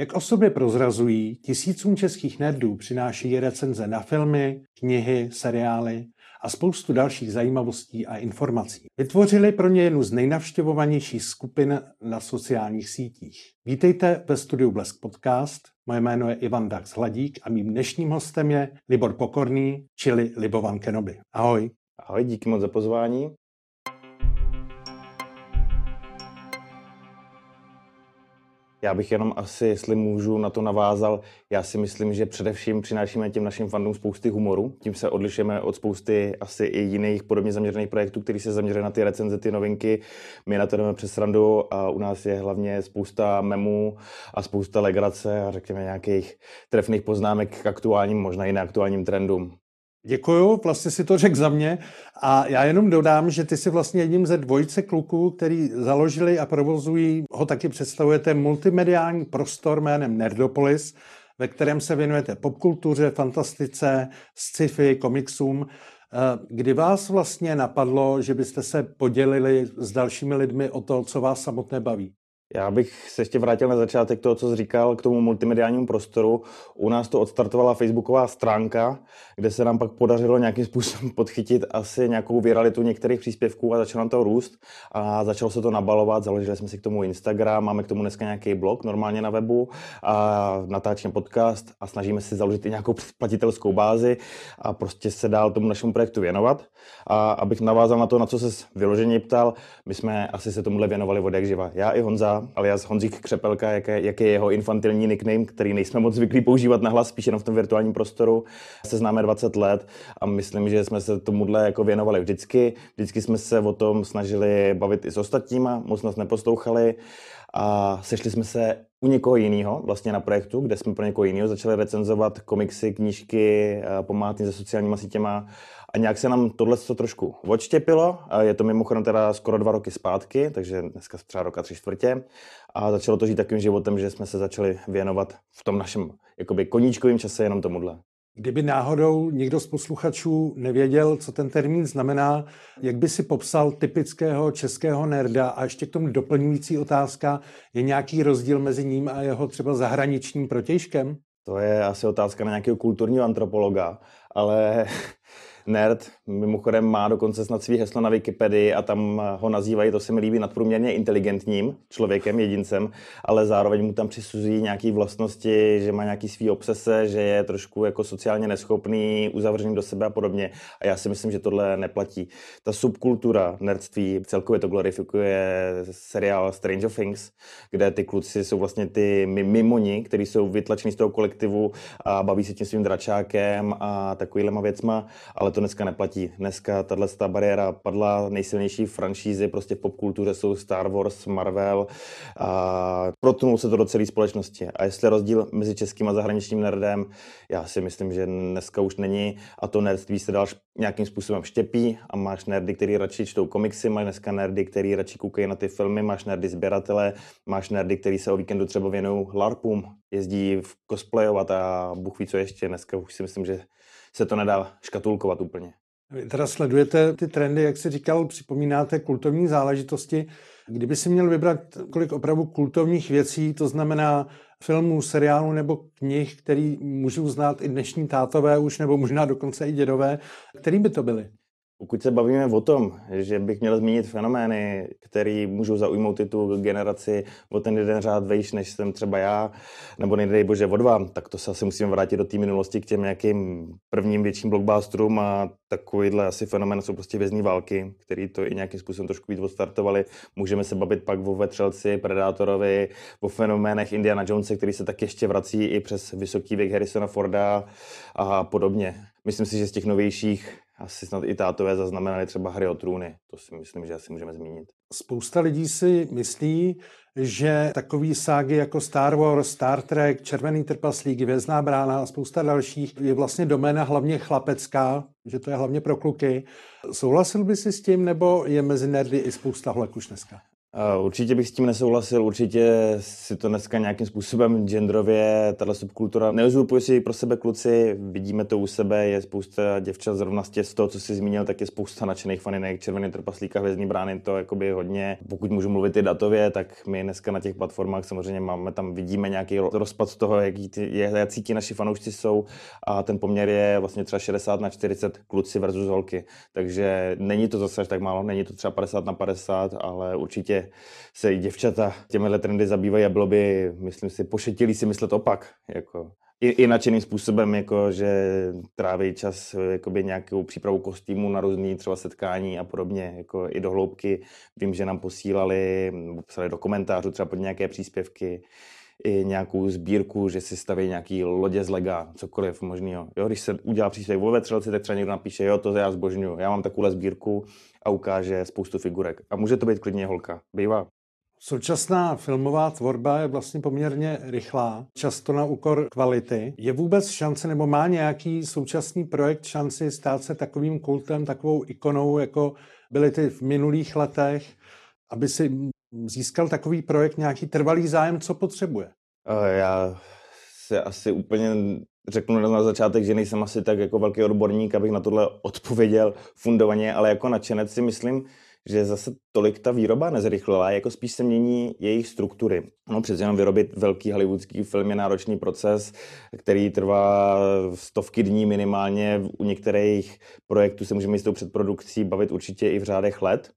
Jak o sobě prozrazují, tisícům českých nerdů přináší recenze na filmy, knihy, seriály a spoustu dalších zajímavostí a informací. Vytvořili pro ně jednu z nejnavštěvovanějších skupin na sociálních sítích. Vítejte ve studiu Blesk Podcast. Moje jméno je Ivan Dax Hladík a mým dnešním hostem je Libor Pokorný, čili Libovan Kenobi. Ahoj. Ahoj, díky moc za pozvání. Já bych jenom asi, jestli můžu, na to navázal. Já si myslím, že především přinášíme těm našim fandům spousty humoru. Tím se odlišujeme od spousty asi i jiných podobně zaměřených projektů, který se zaměřují na ty recenze, ty novinky. My na to jdeme přes randu a u nás je hlavně spousta memů a spousta legrace a řekněme nějakých trefných poznámek k aktuálním, možná i neaktuálním trendům. Děkuju, vlastně si to řekl za mě a já jenom dodám, že ty jsi vlastně jedním ze dvojice kluků, který založili a provozují, ho taky představujete, multimediální prostor jménem Nerdopolis, ve kterém se věnujete popkultuře, fantastice, sci-fi, komiksům. Eh, kdy vás vlastně napadlo, že byste se podělili s dalšími lidmi o to, co vás samotné baví? Já bych se ještě vrátil na začátek toho, co jsi říkal k tomu multimediálnímu prostoru. U nás to odstartovala facebooková stránka, kde se nám pak podařilo nějakým způsobem podchytit asi nějakou viralitu některých příspěvků a začalo to růst a začalo se to nabalovat. Založili jsme si k tomu Instagram, máme k tomu dneska nějaký blog normálně na webu a natáčíme podcast a snažíme se založit i nějakou platitelskou bázi a prostě se dál tomu našemu projektu věnovat. A abych navázal na to, na co se vyloženě ptal, my jsme asi se tomuhle věnovali od jak živa. Já i Honza alias Honzík Křepelka, jak je, jak je jeho infantilní nickname, který nejsme moc zvyklí používat na hlas, spíš jenom v tom virtuálním prostoru. Se známe 20 let a myslím, že jsme se tomuhle jako věnovali vždycky. Vždycky jsme se o tom snažili bavit i s ostatníma, moc nás neposlouchali a sešli jsme se u někoho jiného, vlastně na projektu, kde jsme pro někoho jiného začali recenzovat komiksy, knížky, pomáhat se sociálníma sítěma a nějak se nám tohle trošku odštěpilo. Je to mimochodem teda skoro dva roky zpátky, takže dneska třeba roka tři čtvrtě. A začalo to žít takovým životem, že jsme se začali věnovat v tom našem jakoby koníčkovém čase jenom tomuhle. Kdyby náhodou někdo z posluchačů nevěděl, co ten termín znamená, jak by si popsal typického českého nerda a ještě k tomu doplňující otázka, je nějaký rozdíl mezi ním a jeho třeba zahraničním protějškem? To je asi otázka na nějakého kulturního antropologa, ale nerd, mimochodem má dokonce snad svý heslo na Wikipedii a tam ho nazývají, to se mi líbí, nadprůměrně inteligentním člověkem, jedincem, ale zároveň mu tam přisuzují nějaké vlastnosti, že má nějaký svý obsese, že je trošku jako sociálně neschopný, uzavřený do sebe a podobně. A já si myslím, že tohle neplatí. Ta subkultura nerdství celkově to glorifikuje seriál Stranger Things, kde ty kluci jsou vlastně ty mimoni, kteří jsou vytlačení z toho kolektivu a baví se tím svým dračákem a takovýhlema věcma, ale to to dneska neplatí. Dneska tahle bariéra padla, nejsilnější franšízy prostě v popkultuře jsou Star Wars, Marvel a protnul se to do celé společnosti. A jestli rozdíl mezi českým a zahraničním nerdem, já si myslím, že dneska už není a to nerdství se dál nějakým způsobem štěpí a máš nerdy, který radši čtou komiksy, máš dneska nerdy, který radši koukají na ty filmy, máš nerdy sběratele, máš nerdy, který se o víkendu třeba věnují LARPům, jezdí v cosplayovat a Bůh ví co ještě. Dneska už si myslím, že se to nedá škatulkovat úplně. Vy teda sledujete ty trendy, jak jsi říkal, připomínáte kultovní záležitosti. Kdyby si měl vybrat kolik opravdu kultovních věcí, to znamená filmů, seriálů nebo knih, který můžou znát i dnešní tátové už, nebo možná dokonce i dědové, který by to byly? Pokud se bavíme o tom, že bych měl zmínit fenomény, které můžou zaujmout i tu generaci o ten jeden řád vejš, než jsem třeba já, nebo nejdej bože od vám, tak to se asi musíme vrátit do té minulosti k těm nějakým prvním větším blockbusterům a takovýhle asi fenomén jsou prostě vězní války, který to i nějakým způsobem trošku víc odstartovali. Můžeme se bavit pak o Vetřelci, Predátorovi, o fenoménech Indiana Jonesa, který se tak ještě vrací i přes vysoký věk Harrisona Forda a podobně. Myslím si, že z těch novějších asi snad i tátové zaznamenali třeba hry o trůny. To si myslím, že asi můžeme zmínit. Spousta lidí si myslí, že takový ságy jako Star Wars, Star Trek, Červený trpaslík, Vězná brána a spousta dalších je vlastně doména hlavně chlapecká, že to je hlavně pro kluky. Souhlasil by si s tím, nebo je mezi nerdy i spousta hlek už dneska? Určitě bych s tím nesouhlasil, určitě si to dneska nějakým způsobem genderově, tato subkultura neuzurpuje si pro sebe kluci, vidíme to u sebe, je spousta děvčat zrovna z toho, co jsi zmínil, tak je spousta nadšených faninek, Červený trpaslíka, Hvězdní brány, to jakoby hodně, pokud můžu mluvit i datově, tak my dneska na těch platformách samozřejmě máme tam, vidíme nějaký rozpad toho, jaký ty, jaký ti naši fanoušci jsou. A ten poměr je vlastně třeba 60 na 40 kluci versus holky, takže není to zase tak málo, není to třeba 50 na 50, ale určitě se i děvčata těmihle trendy zabývají a bylo by, myslím si, pošetilý si myslet opak. Jako. I, i nadšeným způsobem, jako, že tráví čas jakoby nějakou přípravu kostýmu na různý třeba setkání a podobně, jako i do hloubky. Vím, že nám posílali, psali do komentářů třeba pod nějaké příspěvky, i nějakou sbírku, že si staví nějaký lodě z lega, cokoliv možného. Jo, když se udělá příspěvek o vetřelci, tak třeba někdo napíše, jo, to já zbožňuju, já mám takovou sbírku a ukáže spoustu figurek. A může to být klidně holka. Bývá. Současná filmová tvorba je vlastně poměrně rychlá, často na úkor kvality. Je vůbec šance, nebo má nějaký současný projekt šanci stát se takovým kultem, takovou ikonou, jako byly ty v minulých letech, aby si získal takový projekt nějaký trvalý zájem, co potřebuje? Já se asi úplně řeknu na začátek, že nejsem asi tak jako velký odborník, abych na tohle odpověděl fundovaně, ale jako nadšenec si myslím, že zase tolik ta výroba nezrychlila, jako spíš se mění jejich struktury. No přece jenom vyrobit velký hollywoodský film je náročný proces, který trvá stovky dní minimálně. U některých projektů se můžeme s tou předprodukcí bavit určitě i v řádech let.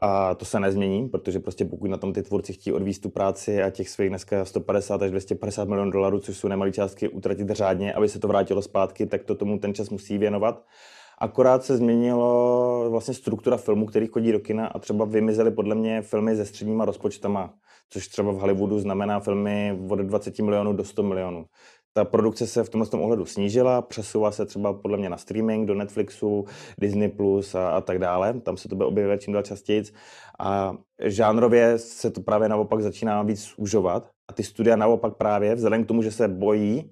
A to se nezmění, protože prostě pokud na tom ty tvůrci chtějí odvíst tu práci a těch svých dneska 150 až 250 milionů dolarů, což jsou nemalé částky, utratit řádně, aby se to vrátilo zpátky, tak to tomu ten čas musí věnovat. Akorát se změnilo vlastně struktura filmů, který chodí do kina a třeba vymizely podle mě filmy se středníma rozpočtama, což třeba v Hollywoodu znamená filmy od 20 milionů do 100 milionů ta produkce se v tomhle tom ohledu snížila, přesouvá se třeba podle mě na streaming, do Netflixu, Disney Plus a, a tak dále. Tam se to bude objevovat čím dál častěji. A žánrově se to právě naopak začíná víc užovat. A ty studia naopak právě, vzhledem k tomu, že se bojí,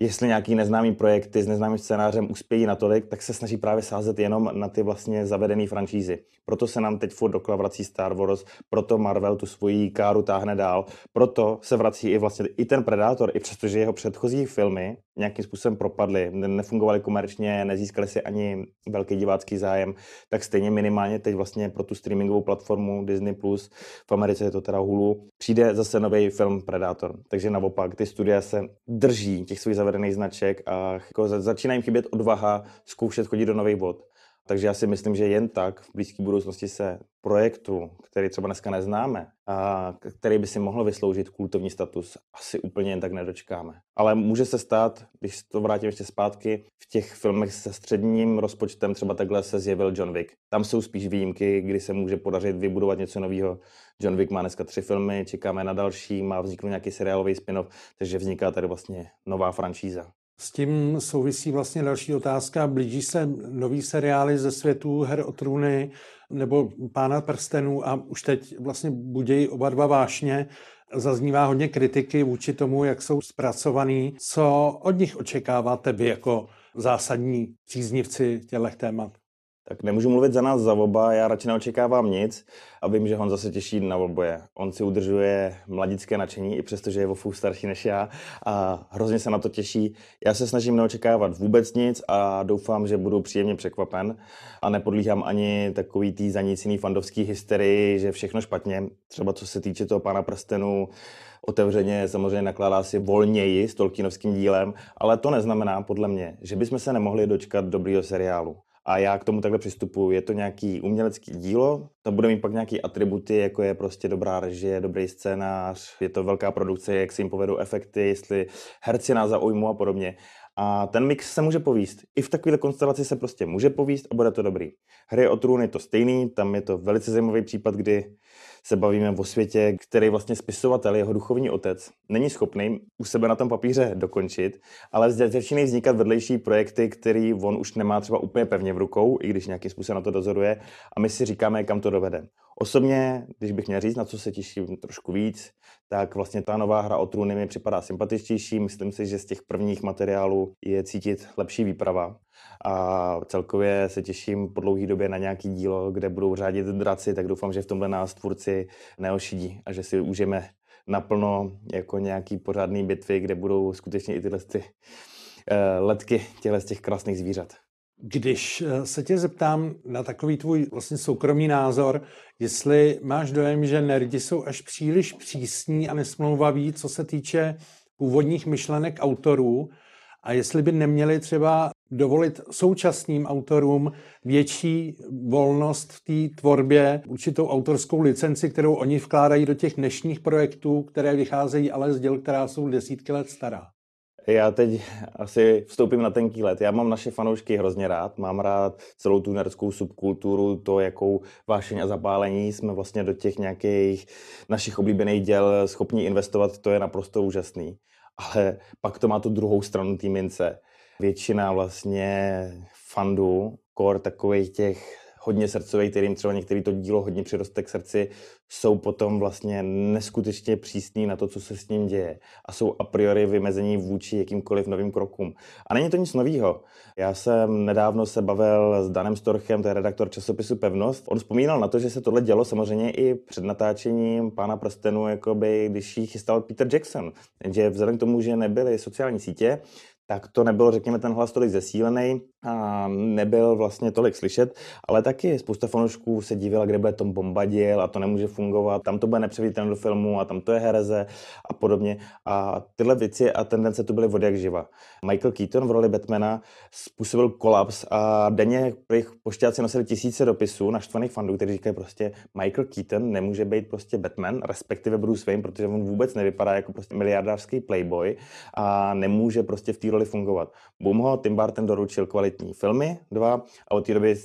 jestli nějaký neznámý projekty s neznámým scénářem uspějí natolik, tak se snaží právě sázet jenom na ty vlastně zavedené franšízy. Proto se nám teď furt dokola vrací Star Wars, proto Marvel tu svoji káru táhne dál, proto se vrací i vlastně i ten Predator, i přestože jeho předchozí filmy nějakým způsobem propadly, nefungovaly komerčně, nezískali si ani velký divácký zájem, tak stejně minimálně teď vlastně pro tu streamingovou platformu Disney+, Plus, v Americe je to teda Hulu, přijde zase nový film Predator. Takže naopak ty studia se drží těch svých zavedených značek a jako začíná jim chybět odvaha zkoušet chodit do nových bod. Takže já si myslím, že jen tak v blízké budoucnosti se projektu, který třeba dneska neznáme, a který by si mohl vysloužit kultovní status, asi úplně jen tak nedočkáme. Ale může se stát, když to vrátím ještě zpátky, v těch filmech se středním rozpočtem třeba takhle se zjevil John Wick. Tam jsou spíš výjimky, kdy se může podařit vybudovat něco nového. John Wick má dneska tři filmy, čekáme na další, má vzniknout nějaký seriálový spin-off, takže vzniká tady vlastně nová franšíza. S tím souvisí vlastně další otázka. Blíží se nový seriály ze světu Her o trůny nebo Pána prstenů a už teď vlastně budějí oba dva vášně. Zaznívá hodně kritiky vůči tomu, jak jsou zpracovaný. Co od nich očekáváte vy jako zásadní příznivci těchto témat? Tak nemůžu mluvit za nás za oba, já radši neočekávám nic a vím, že Honza se těší na oboje. On si udržuje mladické nadšení, i přesto, že je o starší než já a hrozně se na to těší. Já se snažím neočekávat vůbec nic a doufám, že budu příjemně překvapen a nepodlíhám ani takový tý zanícený fandovský hysterii, že všechno špatně. Třeba co se týče toho pána prstenu, otevřeně samozřejmě nakládá si volněji s Tolkienovským dílem, ale to neznamená podle mě, že bychom se nemohli dočkat dobrýho seriálu. A já k tomu takhle přistupuji. Je to nějaký umělecký dílo, to bude mít pak nějaký atributy, jako je prostě dobrá režie, dobrý scénář, je to velká produkce, jak si jim povedou efekty, jestli herci nás zaujmou a podobně. A ten mix se může povíst. I v takové konstelaci se prostě může povíst a bude to dobrý. Hry o trůny to stejný, tam je to velice zajímavý případ, kdy se bavíme o světě, který vlastně spisovatel, jeho duchovní otec, není schopný u sebe na tom papíře dokončit, ale začínají vznikat vedlejší projekty, který on už nemá třeba úplně pevně v rukou, i když nějakým způsobem na to dozoruje, a my si říkáme, kam to dovede. Osobně, když bych měl říct, na co se těším trošku víc, tak vlastně ta nová hra o trůny mi připadá sympatičtější. Myslím si, že z těch prvních materiálů je cítit lepší výprava. A celkově se těším po dlouhé době na nějaký dílo, kde budou řádit draci, tak doufám, že v tomhle nás tvůrci neošidí a že si užijeme naplno jako nějaký pořádný bitvy, kde budou skutečně i tyhle ty, uh, letky těchto z těch krásných zvířat. Když eh, se tě zeptám na takový tvůj vlastně soukromý názor, jestli máš dojem, že nerdi jsou až příliš přísní a nesmlouvaví, co se týče původních myšlenek autorů, a jestli by neměli třeba dovolit současným autorům větší volnost v té tvorbě, určitou autorskou licenci, kterou oni vkládají do těch dnešních projektů, které vycházejí ale z děl, která jsou desítky let stará. Já teď asi vstoupím na tenký let. Já mám naše fanoušky hrozně rád. Mám rád celou tu nerdskou subkulturu, to, jakou vášeň a zapálení jsme vlastně do těch nějakých našich oblíbených děl schopni investovat, to je naprosto úžasný. Ale pak to má tu druhou stranu té mince. Většina vlastně fandů, kor takových těch hodně srdcový, kterým třeba některý to dílo hodně přiroste k srdci, jsou potom vlastně neskutečně přísní na to, co se s ním děje a jsou a priori vymezení vůči jakýmkoliv novým krokům. A není to nic nového. Já jsem nedávno se bavil s Danem Storchem, to je redaktor časopisu Pevnost. On vzpomínal na to, že se tohle dělo samozřejmě i před natáčením Pána prstenu, jakoby, když ji chystal Peter Jackson. Že vzhledem k tomu, že nebyly sociální sítě, tak to nebylo, řekněme, ten hlas tolik zesílený a nebyl vlastně tolik slyšet, ale taky spousta fanoušků se divila, kde bude Tom Bombadil a to nemůže fungovat, tam to bude nepřevítelné do filmu a tam to je hereze a podobně. A tyhle věci a tendence tu byly vody jak živa. Michael Keaton v roli Batmana způsobil kolaps a denně pošťáci nosili tisíce dopisů naštvaných fandů, kteří říkají prostě Michael Keaton nemůže být prostě Batman, respektive Bruce Wayne, protože on vůbec nevypadá jako prostě miliardářský playboy a nemůže prostě v té roli fungovat. Boom ho Tim Burton doručil kvalitní filmy, dva, a od té doby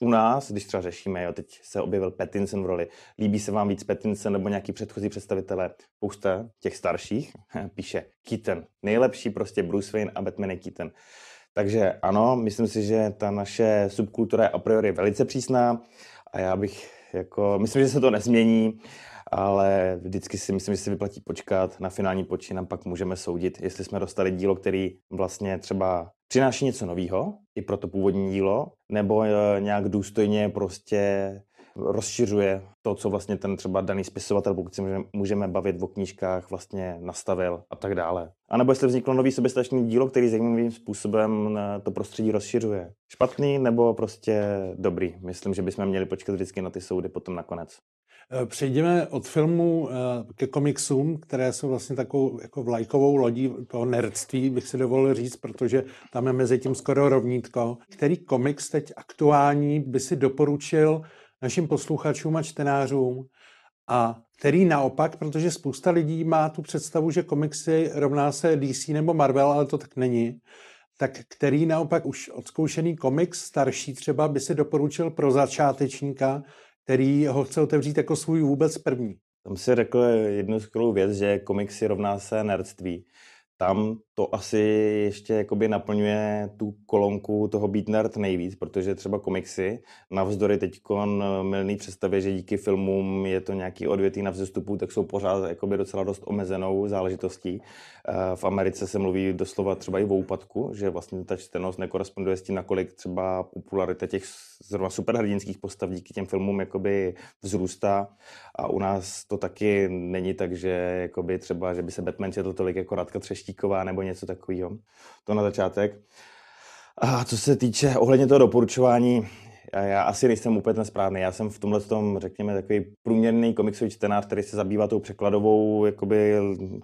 u nás, když třeba řešíme, jo, teď se objevil Pattinson v roli, líbí se vám víc Pattinson nebo nějaký předchozí představitele, spousta těch starších, píše Keaton, nejlepší prostě Bruce Wayne a Batman je Keaton. Takže ano, myslím si, že ta naše subkultura je a priori velice přísná a já bych jako, myslím, že se to nezmění ale vždycky si myslím, že si vyplatí počkat na finální počin a pak můžeme soudit, jestli jsme dostali dílo, který vlastně třeba přináší něco nového i pro to původní dílo, nebo eh, nějak důstojně prostě rozšiřuje to, co vlastně ten třeba daný spisovatel, pokud si můžeme bavit o knížkách, vlastně nastavil a tak dále. A nebo jestli vzniklo nový soběstačný dílo, který zajímavým způsobem eh, to prostředí rozšiřuje. Špatný nebo prostě dobrý? Myslím, že bychom měli počkat vždycky na ty soudy potom nakonec. Eh, přejdeme od filmu eh, ke komiksům, které jsou vlastně takovou jako vlajkovou lodí toho nerdství, bych si dovolil říct, protože tam je mezi tím skoro rovnítko. Který komiks teď aktuální by si doporučil našim posluchačům a čtenářům a který naopak, protože spousta lidí má tu představu, že komiksy rovná se DC nebo Marvel, ale to tak není, tak který naopak už odzkoušený komiks, starší třeba, by si doporučil pro začátečníka, který ho chce otevřít jako svůj vůbec první. Tam si řekl jednu skvělou věc, že komiksy rovná se nerdství tam to asi ještě jakoby naplňuje tu kolonku toho být nerd nejvíc, protože třeba komiksy, navzdory teď milný představě, že díky filmům je to nějaký odvětý na vzestupu, tak jsou pořád jakoby docela dost omezenou záležitostí. Eh, v Americe se mluví doslova třeba i o úpadku, že vlastně ta čtenost nekoresponduje s tím, nakolik třeba popularita těch zrovna superhrdinských postav díky těm filmům jakoby vzrůstá. A u nás to taky není tak, že jakoby třeba, že by se Batman četl tolik jako Radka Třeštíková nebo něco takového. To na začátek. A co se týče ohledně toho doporučování, já, asi nejsem úplně ten správný. Já jsem v tomhle tom, řekněme, takový průměrný komiksový čtenář, který se zabývá tou překladovou jakoby,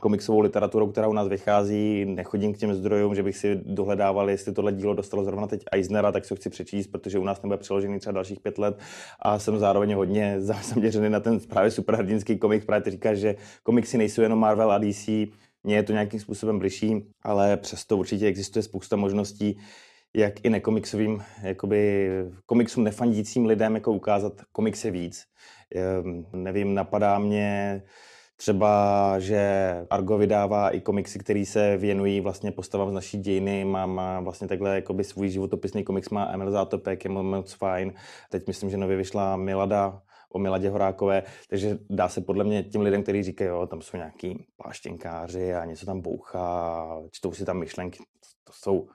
komiksovou literaturou, která u nás vychází. Nechodím k těm zdrojům, že bych si dohledával, jestli tohle dílo dostalo zrovna teď Eisnera, tak se chci přečíst, protože u nás nebude přeložený třeba dalších pět let a jsem zároveň hodně zaměřený na ten právě superhrdinský komik. Právě říká, že komiksy nejsou jenom Marvel a DC, mně je to nějakým způsobem bližší, ale přesto určitě existuje spousta možností, jak i nekomiksovým, jakoby komiksům nefandícím lidem jako ukázat komiksy víc. Ehm, nevím, napadá mě třeba, že Argo vydává i komiksy, které se věnují vlastně postavám z naší dějiny. Má, má vlastně takhle jakoby svůj životopisný komiks, má Emil Zátopek, je moc fajn. Teď myslím, že nově vyšla Milada, o Miladě Horákové, takže dá se podle mě těm lidem, kteří říkají, jo, tam jsou nějaký pláštěnkáři a něco tam bouchá, čtou si tam myšlenky, to jsou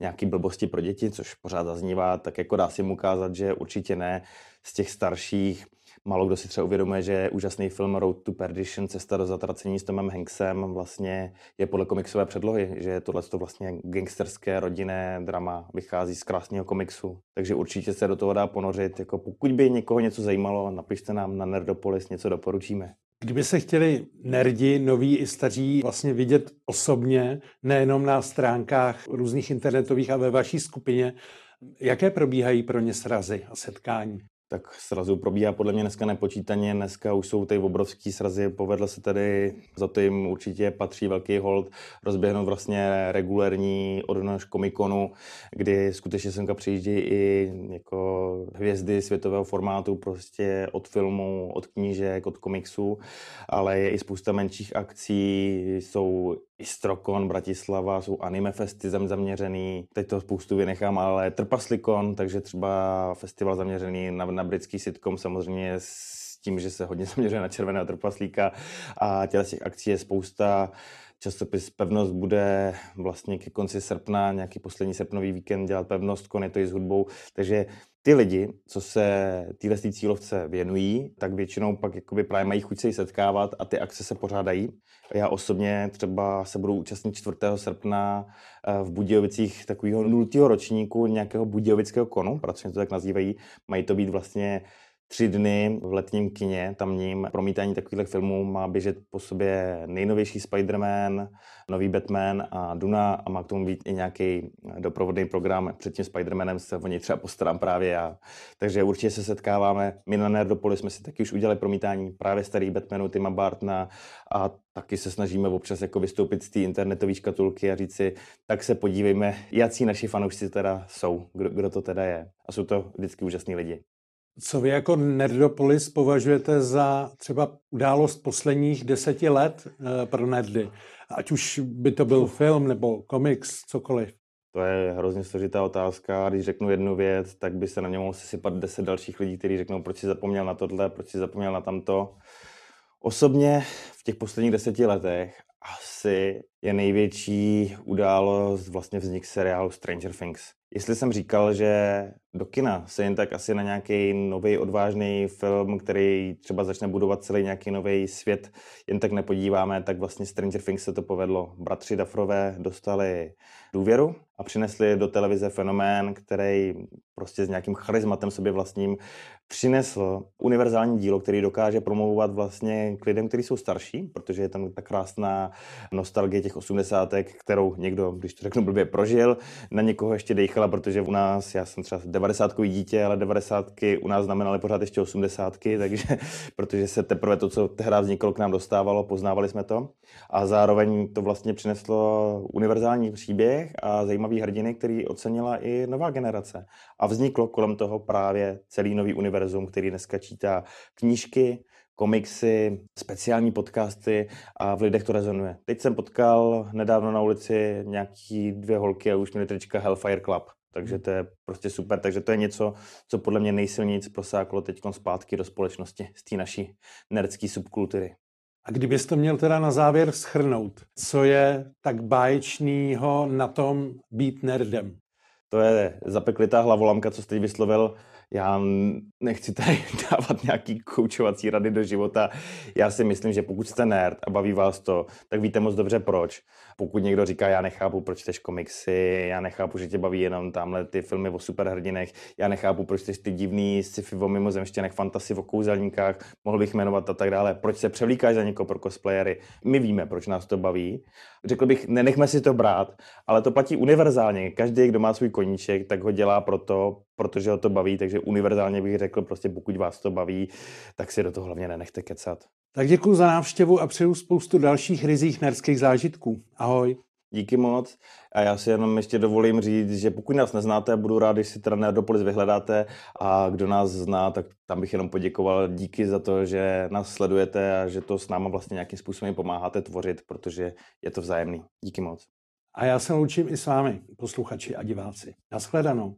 nějaký blbosti pro děti, což pořád zaznívá, tak jako dá si mu ukázat, že určitě ne z těch starších Málo kdo si třeba uvědomuje, že úžasný film Road to Perdition, Cesta do zatracení s Tomem Hanksem vlastně je podle komiksové předlohy, že tohle to vlastně gangsterské rodinné drama vychází z krásného komiksu. Takže určitě se do toho dá ponořit. Jako pokud by někoho něco zajímalo, napište nám na Nerdopolis, něco doporučíme. Kdyby se chtěli nerdi, noví i staří, vlastně vidět osobně, nejenom na stránkách různých internetových a ve vaší skupině, jaké probíhají pro ně srazy a setkání? Tak srazu probíhá podle mě dneska nepočítaně. Dneska už jsou tady obrovský srazy, povedlo se tady, za to jim určitě patří velký hold, rozběhnout vlastně regulární odnož komikonu, kdy skutečně semka přijíždí i jako hvězdy světového formátu, prostě od filmu, od knížek, od komiksů, ale je i spousta menších akcí, jsou i Strokon, Bratislava, jsou anime festy zaměřený, teď to spoustu vynechám, ale Trpaslikon, takže třeba festival zaměřený na, na britský sitcom, samozřejmě s tím, že se hodně zaměřuje na červeného trpaslíka a těch akcí je spousta. Časopis Pevnost bude vlastně ke konci srpna, nějaký poslední srpnový víkend dělat Pevnost, kon to i s hudbou, takže ty lidi, co se téhle cílovce věnují, tak většinou pak jakoby právě mají chuť se jí setkávat a ty akce se pořádají. Já osobně třeba se budu účastnit 4. srpna eh, v Budějovicích takového nultého ročníku nějakého budějovického konu, protože to tak nazývají. Mají to být vlastně tři dny v letním kině tamním. Promítání takových filmů má běžet po sobě nejnovější Spider-Man, nový Batman a Duna a má k tomu být i nějaký doprovodný program. Před tím Spider-Manem se o něj třeba postarám právě já. Takže určitě se setkáváme. My na Nerdopolis jsme si taky už udělali promítání právě starý Batmanu Tima Bartna a taky se snažíme občas jako vystoupit z té internetové škatulky a říct si, tak se podívejme, jaký naši fanoušci teda jsou, kdo, kdo to teda je. A jsou to vždycky úžasní lidi. Co vy jako Nerdopolis považujete za třeba událost posledních deseti let eh, pro nerdy? Ať už by to byl film nebo komiks, cokoliv. To je hrozně složitá otázka. Když řeknu jednu věc, tak by se na ně mohlo sypat deset dalších lidí, kteří řeknou, proč si zapomněl na tohle, proč si zapomněl na tamto. Osobně v těch posledních deseti letech asi je největší událost vlastně vznik seriálu Stranger Things. Jestli jsem říkal, že do kina se jen tak asi na nějaký nový odvážný film, který třeba začne budovat celý nějaký nový svět, jen tak nepodíváme, tak vlastně Stranger Things se to povedlo. Bratři Dafrové dostali důvěru a přinesli do televize fenomén, který prostě s nějakým charizmatem sobě vlastním přinesl univerzální dílo, který dokáže promlouvat vlastně k lidem, kteří jsou starší, protože je tam ta krásná nostalgie těch osmdesátek, kterou někdo, když to řeknu blbě, prožil, na někoho ještě dejchala, protože u nás, já jsem třeba 90 dítě, ale 90 u nás znamenaly pořád ještě 80 takže protože se teprve to, co tehdy vzniklo, k nám dostávalo, poznávali jsme to. A zároveň to vlastně přineslo univerzální příběh a zajímavý hrdiny, který ocenila i nová generace. A vzniklo kolem toho právě celý nový univerzum, který dneska čítá knížky, komiksy, speciální podcasty a v lidech to rezonuje. Teď jsem potkal nedávno na ulici nějaký dvě holky a už měli trička Hellfire Club. Takže to je prostě super. Takže to je něco, co podle mě nejsilněji prosáklo teď zpátky do společnosti z té naší nerdské subkultury. A kdybys to měl teda na závěr schrnout, co je tak báječného na tom být nerdem? To je zapeklitá hlavolamka, co jsi teď vyslovil já nechci tady dávat nějaký koučovací rady do života. Já si myslím, že pokud jste nerd a baví vás to, tak víte moc dobře proč. Pokud někdo říká, já nechápu, proč čteš komiksy, já nechápu, že tě baví jenom tamhle ty filmy o superhrdinech, já nechápu, proč čteš ty divný sci-fi o mimozemštěnech, fantasy o kouzelníkách, mohl bych jmenovat a tak dále. Proč se převlíkáš za někoho pro cosplayery? My víme, proč nás to baví. Řekl bych, nenechme si to brát, ale to platí univerzálně. Každý, kdo má svůj koníček, tak ho dělá proto, protože ho to baví, takže univerzálně bych řekl, prostě pokud vás to baví, tak si do toho hlavně nenechte kecat. Tak děkuji za návštěvu a přeju spoustu dalších rizích nerdských zážitků. Ahoj. Díky moc. A já si jenom ještě dovolím říct, že pokud nás neznáte, budu rád, když si teda Nerdopolis vyhledáte a kdo nás zná, tak tam bych jenom poděkoval díky za to, že nás sledujete a že to s náma vlastně nějakým způsobem pomáháte tvořit, protože je to vzájemný. Díky moc. A já se loučím i s vámi, posluchači a diváci. Naschledanou.